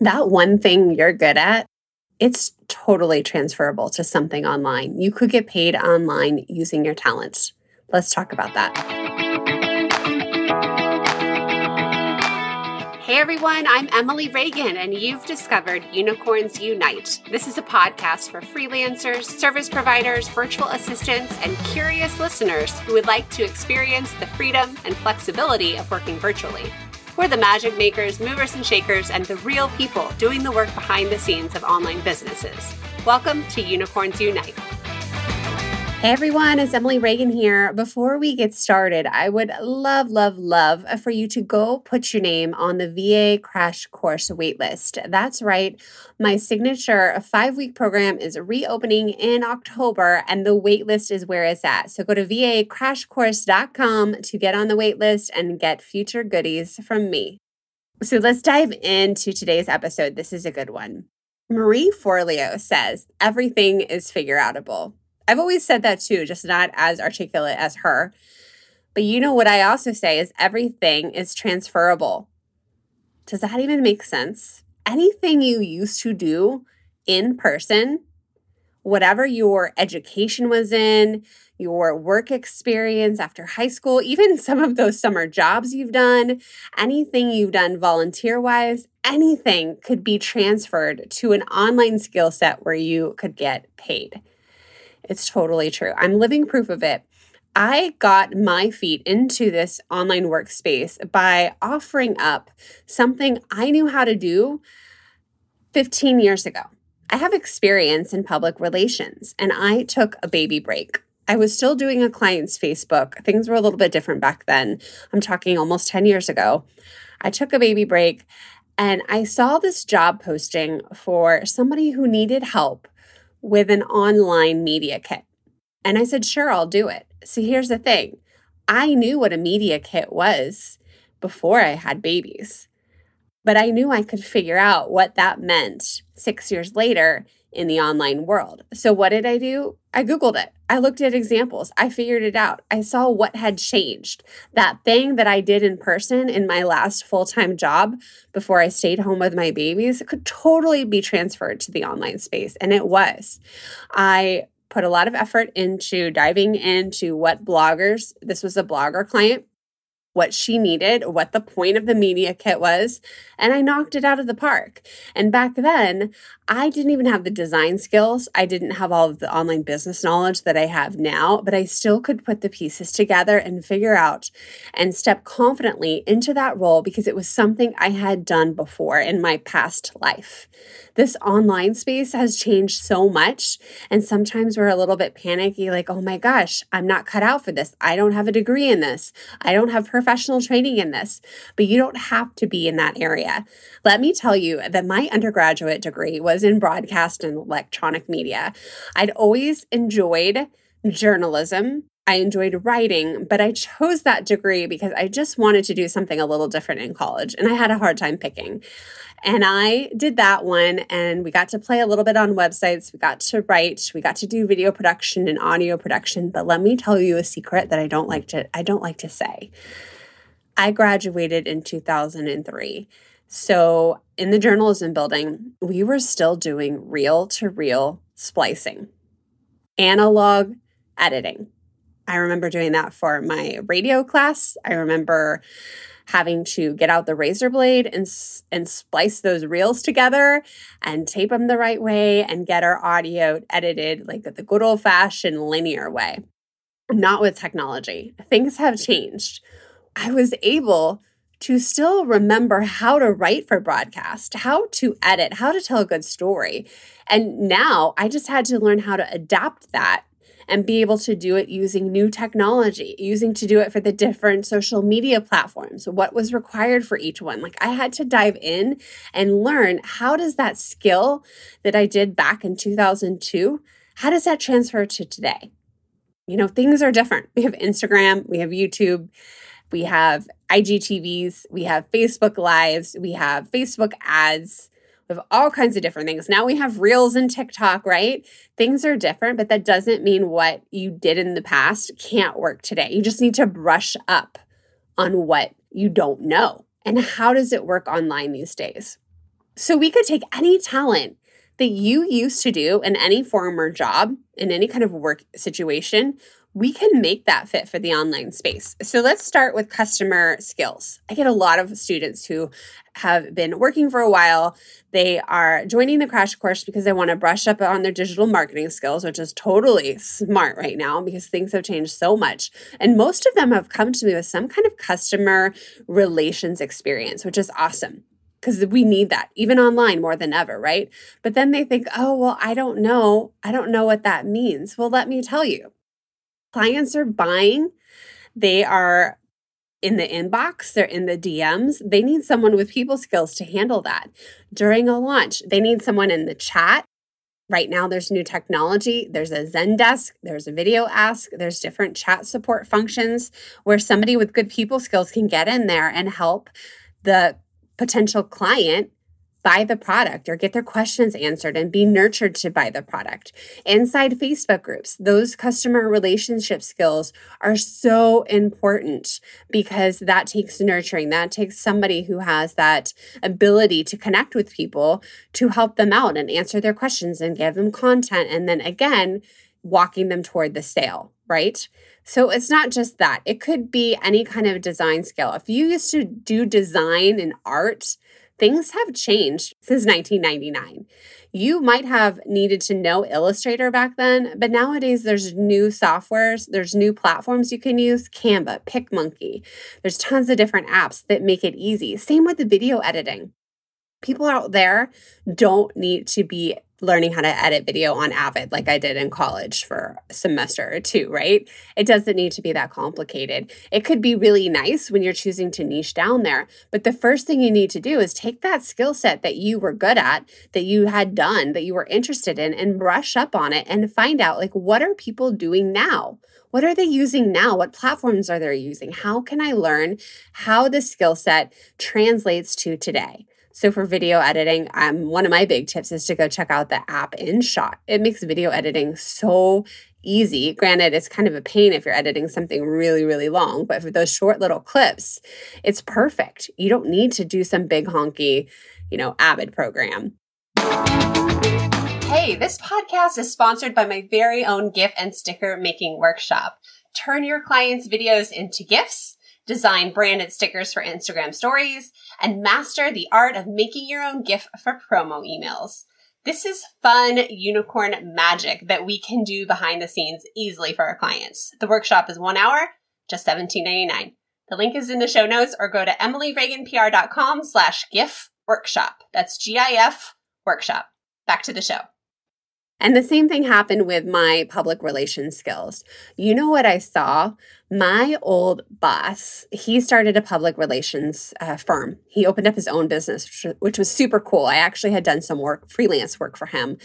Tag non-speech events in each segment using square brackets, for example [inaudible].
that one thing you're good at, it's totally transferable to something online. You could get paid online using your talents. Let's talk about that. Hey everyone, I'm Emily Reagan, and you've discovered Unicorns Unite. This is a podcast for freelancers, service providers, virtual assistants, and curious listeners who would like to experience the freedom and flexibility of working virtually. We're the magic makers, movers and shakers, and the real people doing the work behind the scenes of online businesses. Welcome to Unicorns Unite. Hey everyone, it's Emily Reagan here. Before we get started, I would love, love, love for you to go put your name on the VA Crash Course waitlist. That's right, my signature five week program is reopening in October, and the waitlist is where it's at. So go to vacrashcourse.com to get on the waitlist and get future goodies from me. So let's dive into today's episode. This is a good one. Marie Forleo says everything is figure outable. I've always said that too, just not as articulate as her. But you know what I also say is everything is transferable. Does that even make sense? Anything you used to do in person, whatever your education was in, your work experience after high school, even [laughs] some of those summer jobs you've done, anything you've done volunteer wise, anything could be transferred to an online skill set where you could get paid. It's totally true. I'm living proof of it. I got my feet into this online workspace by offering up something I knew how to do 15 years ago. I have experience in public relations and I took a baby break. I was still doing a client's Facebook. Things were a little bit different back then. I'm talking almost 10 years ago. I took a baby break and I saw this job posting for somebody who needed help with an online media kit. And I said, sure, I'll do it. So here's the thing I knew what a media kit was before I had babies, but I knew I could figure out what that meant six years later in the online world. So, what did I do? I Googled it. I looked at examples. I figured it out. I saw what had changed. That thing that I did in person in my last full time job before I stayed home with my babies could totally be transferred to the online space. And it was. I put a lot of effort into diving into what bloggers, this was a blogger client, what she needed, what the point of the media kit was, and I knocked it out of the park. And back then, I didn't even have the design skills. I didn't have all of the online business knowledge that I have now, but I still could put the pieces together and figure out and step confidently into that role because it was something I had done before in my past life. This online space has changed so much, and sometimes we're a little bit panicky like, oh my gosh, I'm not cut out for this. I don't have a degree in this. I don't have professional training in this. But you don't have to be in that area. Let me tell you that my undergraduate degree was in broadcast and electronic media. I'd always enjoyed journalism. I enjoyed writing, but I chose that degree because I just wanted to do something a little different in college and I had a hard time picking. And I did that one and we got to play a little bit on websites. We got to write, we got to do video production and audio production, but let me tell you a secret that I don't like to I don't like to say. I graduated in 2003. So, in the journalism building, we were still doing reel to reel splicing, analog editing. I remember doing that for my radio class. I remember having to get out the razor blade and and splice those reels together and tape them the right way and get our audio edited like the good old fashioned linear way. Not with technology. Things have changed. I was able to still remember how to write for broadcast, how to edit, how to tell a good story. And now I just had to learn how to adapt that and be able to do it using new technology, using to do it for the different social media platforms, what was required for each one. Like I had to dive in and learn how does that skill that I did back in 2002, how does that transfer to today? You know, things are different. We have Instagram, we have YouTube, we have IGTVs, we have Facebook Lives, we have Facebook ads, we have all kinds of different things. Now we have Reels and TikTok, right? Things are different, but that doesn't mean what you did in the past can't work today. You just need to brush up on what you don't know. And how does it work online these days? So we could take any talent that you used to do in any former job, in any kind of work situation, we can make that fit for the online space. So let's start with customer skills. I get a lot of students who have been working for a while. They are joining the crash course because they want to brush up on their digital marketing skills, which is totally smart right now because things have changed so much. And most of them have come to me with some kind of customer relations experience, which is awesome because we need that even online more than ever, right? But then they think, oh, well, I don't know. I don't know what that means. Well, let me tell you. Clients are buying, they are in the inbox, they're in the DMs. They need someone with people skills to handle that. During a launch, they need someone in the chat. Right now, there's new technology. There's a Zendesk, there's a VideoAsk, there's different chat support functions where somebody with good people skills can get in there and help the potential client buy the product or get their questions answered and be nurtured to buy the product. Inside Facebook groups, those customer relationship skills are so important because that takes nurturing. That takes somebody who has that ability to connect with people to help them out and answer their questions and give them content. And then again, walking them toward the sale, right? So it's not just that, it could be any kind of design skill. If you used to do design and art, things have changed since 1999. You might have needed to know Illustrator back then, but nowadays there's new softwares, there's new platforms you can use, Canva, PicMonkey. There's tons of different apps that make it easy. Same with the video editing. People out there don't need to be learning how to edit video on Avid like I did in college for a semester or two, right? It doesn't need to be that complicated. It could be really nice when you're choosing to niche down there, but the first thing you need to do is take that skill set that you were good at, that you had done, that you were interested in and brush up on it and find out like what are people doing now? What are they using now? What platforms are they using? How can I learn how the skill set translates to today? So for video editing, um, one of my big tips is to go check out the app InShot. It makes video editing so easy. Granted, it's kind of a pain if you're editing something really, really long, but for those short little clips, it's perfect. You don't need to do some big honky, you know, Avid program. Hey, this podcast is sponsored by my very own GIF and sticker making workshop. Turn your clients' videos into GIFs design branded stickers for Instagram stories, and master the art of making your own GIF for promo emails. This is fun unicorn magic that we can do behind the scenes easily for our clients. The workshop is one hour, just $17.99. The link is in the show notes or go to emilyreaganpr.com slash GIF workshop. That's G-I-F workshop. Back to the show. And the same thing happened with my public relations skills. You know what I saw? My old boss, he started a public relations uh, firm. He opened up his own business, which, was super cool. I actually had done some work, freelance work for him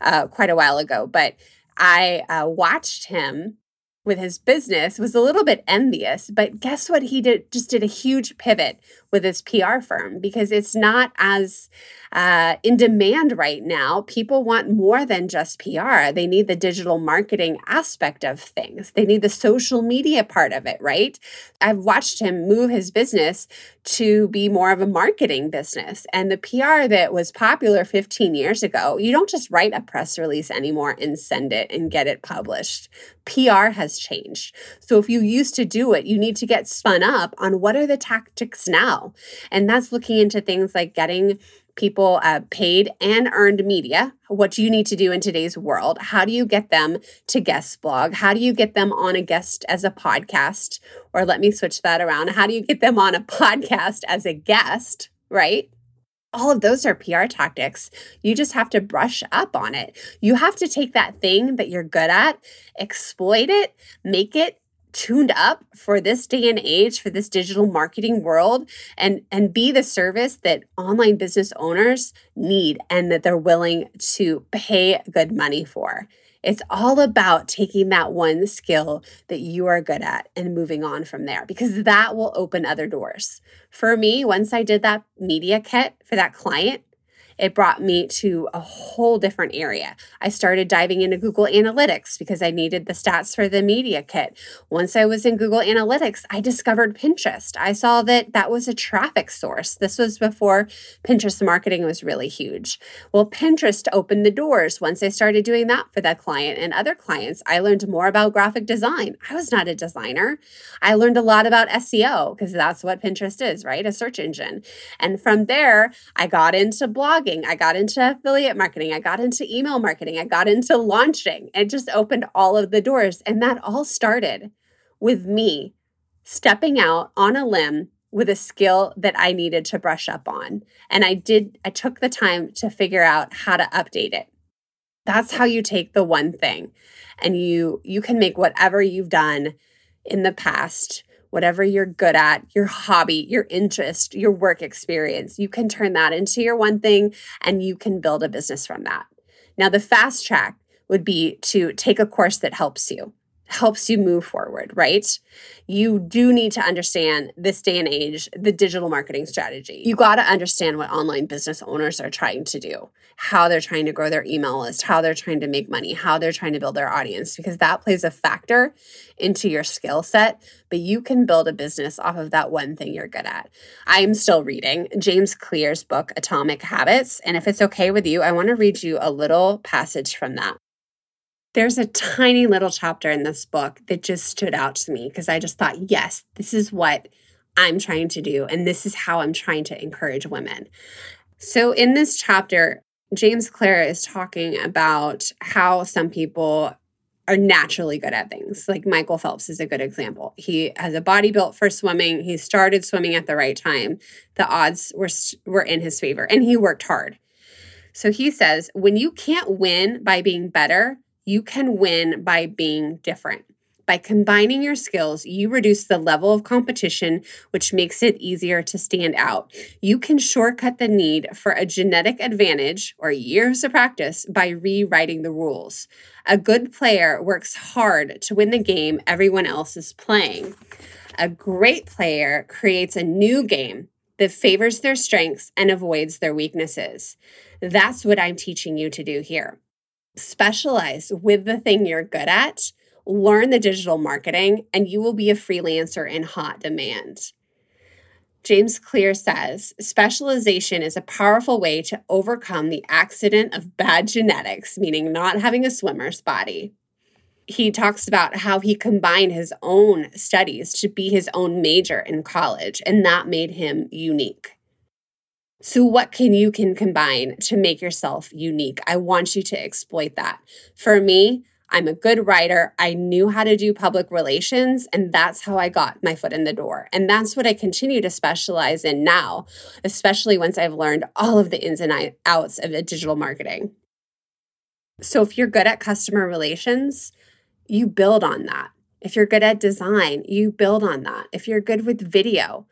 uh, quite a while ago, but I uh, watched him with his business was a little bit envious but guess what he did just did a huge pivot with his pr firm because it's not as uh, in demand right now. People want more than just pr they need the digital marketing aspect of things. They need the social media part of it right? I've watched him move his business to be more of a marketing business. And the pr that was popular 15 years ago you don't just write a press release anymore and send it and get it published. PR has changed. So if you used to do it, you need to get spun up on what are the tactics now. And that's looking into things like getting people uh, paid and earned media. What you need to do in today's world? How do you get them to guest blog? How do you get them on a guest as a podcast? Or let me switch that around. How do you get them on a [laughs] podcast as a guest? Right? all of those are PR tactics. You just have to brush up on it. You have to take that thing that you're good at, exploit it, make it tuned up for this day and age for this digital marketing world and and be the service that online business owners need and that they're willing to pay good money for. It's all about taking that one skill that you are good at and moving on from there because that will open other doors. For me, once I did that media kit for that client, it brought me to a whole different area. I started diving into Google Analytics because I needed the stats for the media kit. Once I was in Google Analytics, I discovered Pinterest. I saw that that was a traffic source. This was before Pinterest marketing was really huge. Well, Pinterest opened the doors once I started doing that for that client and other clients. I learned more about graphic design. I was not a designer. I learned a lot about SEO because that's what Pinterest is, right? A search engine. And from there, I got into blogging, I got into affiliate marketing, I got into email marketing, I got into launching. It just opened all of the doors. And that all started with me stepping out on a limb with a skill that I needed to brush up on. And I did, I took the time to figure out how to update it. That's how you take the one thing and you you can make whatever you've done in the past whatever you're good at, your hobby, your interest, your work experience, you can turn that into your one thing and you can build a business from that. Now, the fast track would be to take a course that helps you helps you move forward, right? You do need to understand this day and age, the digital marketing strategy. You got to understand what online business owners are trying to do, how they're trying to grow their email list, how they're trying to make money, how they're trying to build their audience, because that plays a factor into your skill set. But you can build a business off of that one thing you're good at. I'm still reading James Clear's book, Atomic Habits. And if it's okay with you, I want to read you a little passage from that. There's a tiny little chapter in this book that just stood out to me because I just thought, yes, this is what I'm trying to do. And this is how I'm trying to encourage women. So, in this chapter, James Clear is talking about how some people are naturally good at things. Like Michael Phelps is a good example. He has a body built for swimming. He started swimming at the right time. The odds were were in his favor and he worked hard. So he says, when you can't win by being better, you can win by being different. By combining your skills, you reduce the level of competition, which makes it easier to stand out. You can shortcut the need for a genetic advantage or years of practice by rewriting the rules. A good player works hard to win the game everyone else is playing. A great player creates a new game that favors their strengths and avoids their weaknesses. That's what I'm teaching you to do here specialize with the thing you're good at, learn the digital marketing, and you will be a freelancer in hot demand. James Clear says specialization is a powerful way to overcome the accident of bad genetics, meaning not having a swimmer's body. He talks about how he combined his own studies to be his own major in college, and that made him unique. So what can you can combine to make yourself unique? I want you to exploit that. For me, I'm a good writer. I knew how to do public relations, and that's how I got my foot in the door. And that's what I continue to specialize in now, especially once I've learned all of the ins and outs of digital marketing. So, if you're good at customer relations, you build on that. If you're good at design, you build on that. If you're good with video,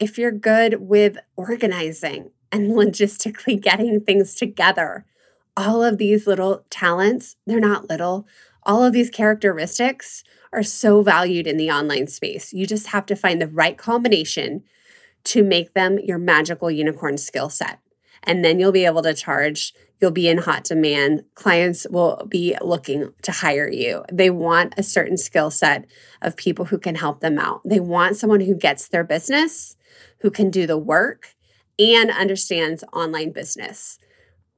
if you're good with organizing and [laughs] logistically getting things together, all of these little talents, they're not little, all of these characteristics are so valued in the online space. You just have to find the right combination to make them your magical unicorn skill set. And then you'll be able to charge, you'll be in hot demand. Clients will be looking to hire you. They want a certain skill set of people who can help them out. They want someone who gets their business who can do the work and understands online business.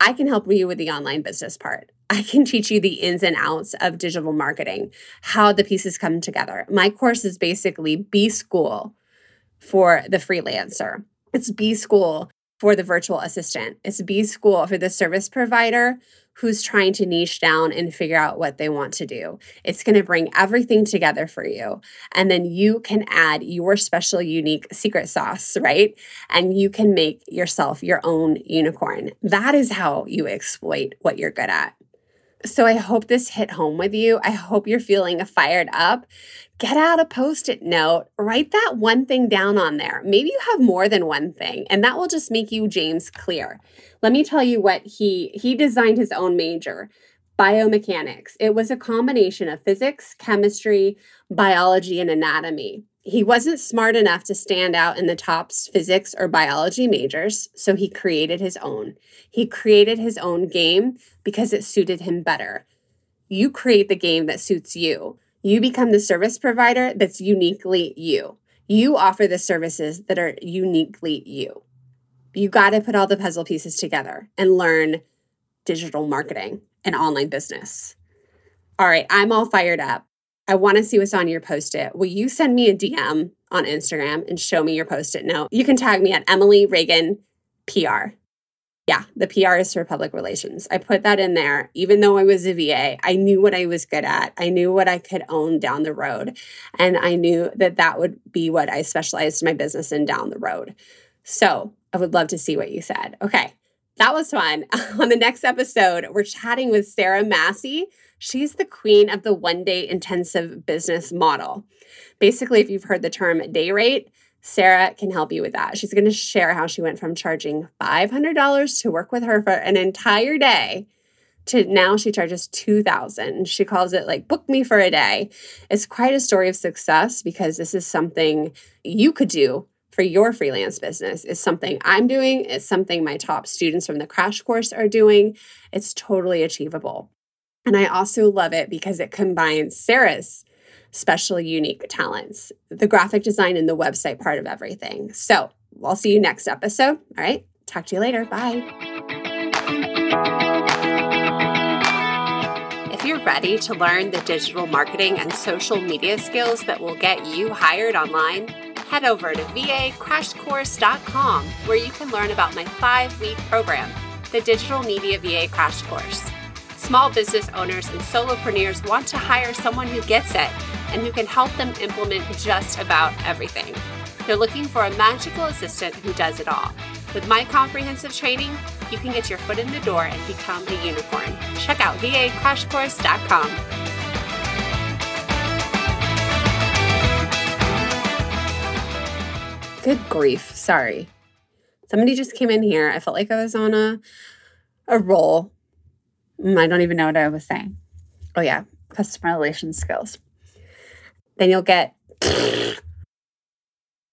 I can help you with the online business part. I can teach you the ins and outs of digital marketing, how the pieces come together. My course is basically B school for the freelancer. It's B school for the virtual assistant. It's B school for the service provider who's trying to niche down and figure out what they want to do. It's going to bring everything together for you. And then you can add your special, unique secret sauce, right? And you can make yourself your own unicorn. That is how you exploit what you're good at. So I hope this hit home with you. I hope you're feeling fired up. Get out a post it note, write that one thing down on there. Maybe you have more than one thing, and that will just make you James Clear. Let me tell you what he he designed his own major biomechanics. It was a combination of physics, chemistry, biology, and anatomy. He wasn't smart enough to stand out in the top physics or biology majors, so he created his own. He created his own game because it suited him better. You create the game that suits you. You become the service provider that's uniquely you. You offer the services that are uniquely you. You got to put all the puzzle pieces together and learn digital marketing and online business. All right, I'm all fired up. I want to see what's on your post it. Will you send me a DM on Instagram and show me your post it note? You can tag me at Emily Reagan PR. Yeah, the PR is for public relations. I put that in there. Even though I was a VA, I knew what I was good at. I knew what I could own down the road. And I knew that that would be what I specialized my business in down the road. So I would love to see what you said. Okay, that was fun. [laughs] On the next episode, we're chatting with Sarah Massey. She's the queen of the one day intensive business model. Basically, if you've heard the term day rate, Sarah can help you with that. She's going to share how she went from charging $500 to work with her for an entire day to now she charges 2000 she calls it like book me for a day it's quite a story of success because this is something you could do for your freelance business is something I'm doing, it's something my top students from the crash course are doing. It's totally achievable. And I also love it because it combines Sarah's special, unique talents, the graphic design and the website part of everything. So I'll see you next episode. All right. Talk to you later. Bye. If you're ready to learn the digital marketing and social media skills that will get you hired online, head over to vacrashcourse.com where you can learn about my five week program, the Digital Media VA Crash Course. Small business owners and solopreneurs want to hire someone who gets it and who can help them implement just about everything. They're looking for a magical assistant who does it all. With my comprehensive training, you can get your foot in the door and become a unicorn. Check out vacrashcourse.com. Good grief. Sorry. Somebody just came in here. I felt like I was on a a roll. Mm, I don't even know what I was saying. Oh yeah, customer relations skills. Then you'll get